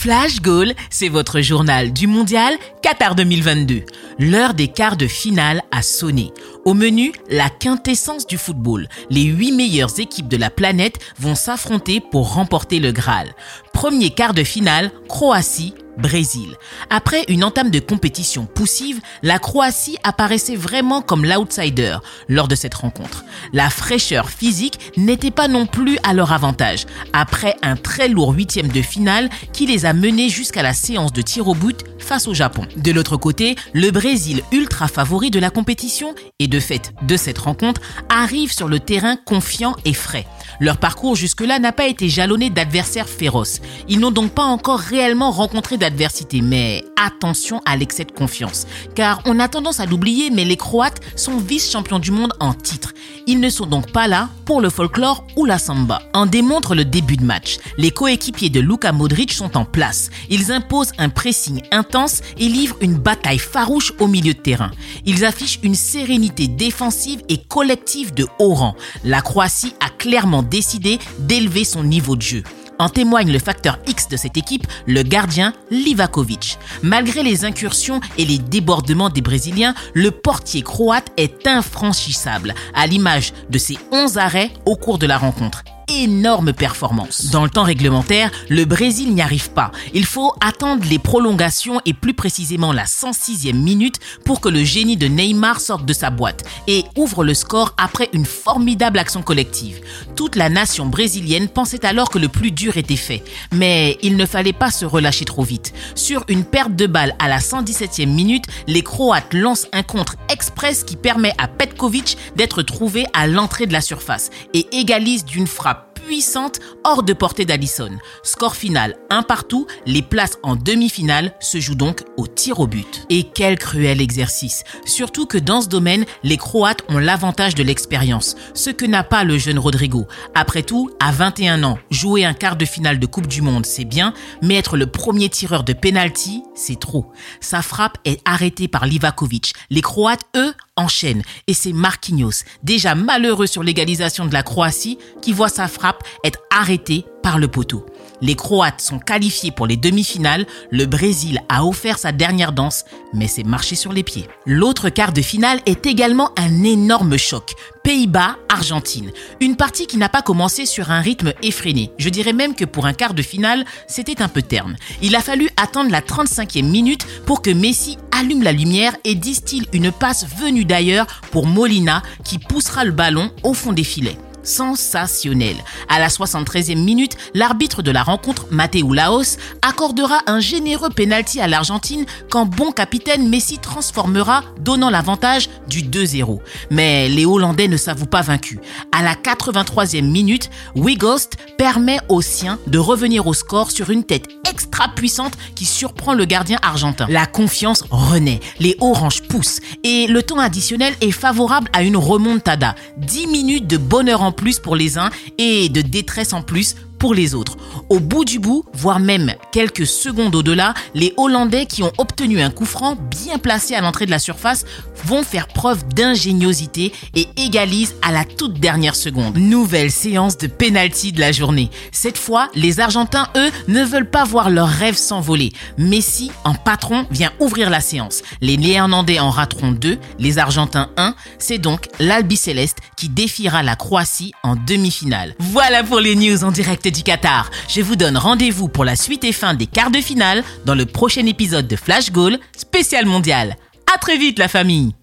Flash Goal, c'est votre journal du mondial Qatar 2022. L'heure des quarts de finale a sonné. Au menu, la quintessence du football. Les huit meilleures équipes de la planète vont s'affronter pour remporter le Graal. Premier quart de finale, Croatie, Brésil. Après une entame de compétition poussive, la Croatie apparaissait vraiment comme l'outsider lors de cette rencontre. La fraîcheur physique n'était pas non plus à leur avantage, après un très lourd huitième de finale qui les a menés jusqu'à la séance de tir au but face au Japon. De l'autre côté, le Brésil, ultra favori de la compétition et de fait de cette rencontre, arrive sur le terrain confiant et frais. Leur parcours jusque-là n'a pas été jalonné d'adversaires féroces. Ils n'ont donc pas encore réellement rencontré d'adversité, mais attention à l'excès de confiance. Car on a tendance à l'oublier, mais les Croates sont vice-champions du monde en titre. Ils ne sont donc pas là pour le folklore ou la samba. En démontre le début de match. Les coéquipiers de Luka Modric sont en place. Ils imposent un pressing intense et livrent une bataille farouche au milieu de terrain. Ils affichent une sérénité défensive et collective de haut rang. La Croatie a clairement décidé d'élever son niveau de jeu. En témoigne le facteur X de cette équipe, le gardien Livakovic. Malgré les incursions et les débordements des Brésiliens, le portier croate est infranchissable, à l'image de ses 11 arrêts au cours de la rencontre énorme performance. Dans le temps réglementaire, le Brésil n'y arrive pas. Il faut attendre les prolongations et plus précisément la 106e minute pour que le génie de Neymar sorte de sa boîte et ouvre le score après une formidable action collective. Toute la nation brésilienne pensait alors que le plus dur était fait. Mais il ne fallait pas se relâcher trop vite. Sur une perte de balle à la 117e minute, les Croates lancent un contre express qui permet à Petkovic d'être trouvé à l'entrée de la surface et égalise d'une frappe puissante hors de portée d'Allison. Score final un partout, les places en demi-finale se jouent donc au tir au but. Et quel cruel exercice. Surtout que dans ce domaine, les Croates ont l'avantage de l'expérience, ce que n'a pas le jeune Rodrigo. Après tout, à 21 ans, jouer un quart de finale de Coupe du Monde, c'est bien, mais être le premier tireur de penalty, c'est trop. Sa frappe est arrêtée par Livakovic. Les Croates, eux, enchaînent. Et c'est Marquinhos, déjà malheureux sur l'égalisation de la Croatie, qui voit sa frappe être arrêtée par le poteau. Les Croates sont qualifiés pour les demi-finales, le Brésil a offert sa dernière danse, mais c'est marché sur les pieds. L'autre quart de finale est également un énorme choc. Pays-Bas-Argentine. Une partie qui n'a pas commencé sur un rythme effréné. Je dirais même que pour un quart de finale, c'était un peu terne. Il a fallu attendre la 35e minute pour que Messi allume la lumière et distille une passe venue d'ailleurs pour Molina qui poussera le ballon au fond des filets sensationnel. À la 73e minute, l'arbitre de la rencontre, Matteo Laos, accordera un généreux penalty à l'Argentine quand bon capitaine Messi transformera, donnant l'avantage du 2-0. Mais les Hollandais ne s'avouent pas vaincus. À la 83e minute, Wigost permet aux siens de revenir au score sur une tête extra puissante qui surprend le gardien argentin. La confiance renaît, les oranges poussent et le temps additionnel est favorable à une remontada. 10 minutes de bonheur en plus pour les uns et de détresse en plus pour les autres. Au bout du bout, voire même quelques secondes au-delà, les Hollandais qui ont obtenu un coup franc bien placé à l'entrée de la surface vont faire preuve d'ingéniosité et égalisent à la toute dernière seconde. Nouvelle séance de pénalty de la journée. Cette fois, les Argentins, eux, ne veulent pas voir leur rêve s'envoler. Messi, en patron, vient ouvrir la séance. Les Néerlandais en rateront deux, les Argentins un. C'est donc l'Albi Céleste qui défiera la Croatie en demi-finale. Voilà pour les news en direct du Qatar. Je vous donne rendez-vous pour la suite et fin des quarts de finale dans le prochain épisode de Flash Goal spécial mondial. À très vite la famille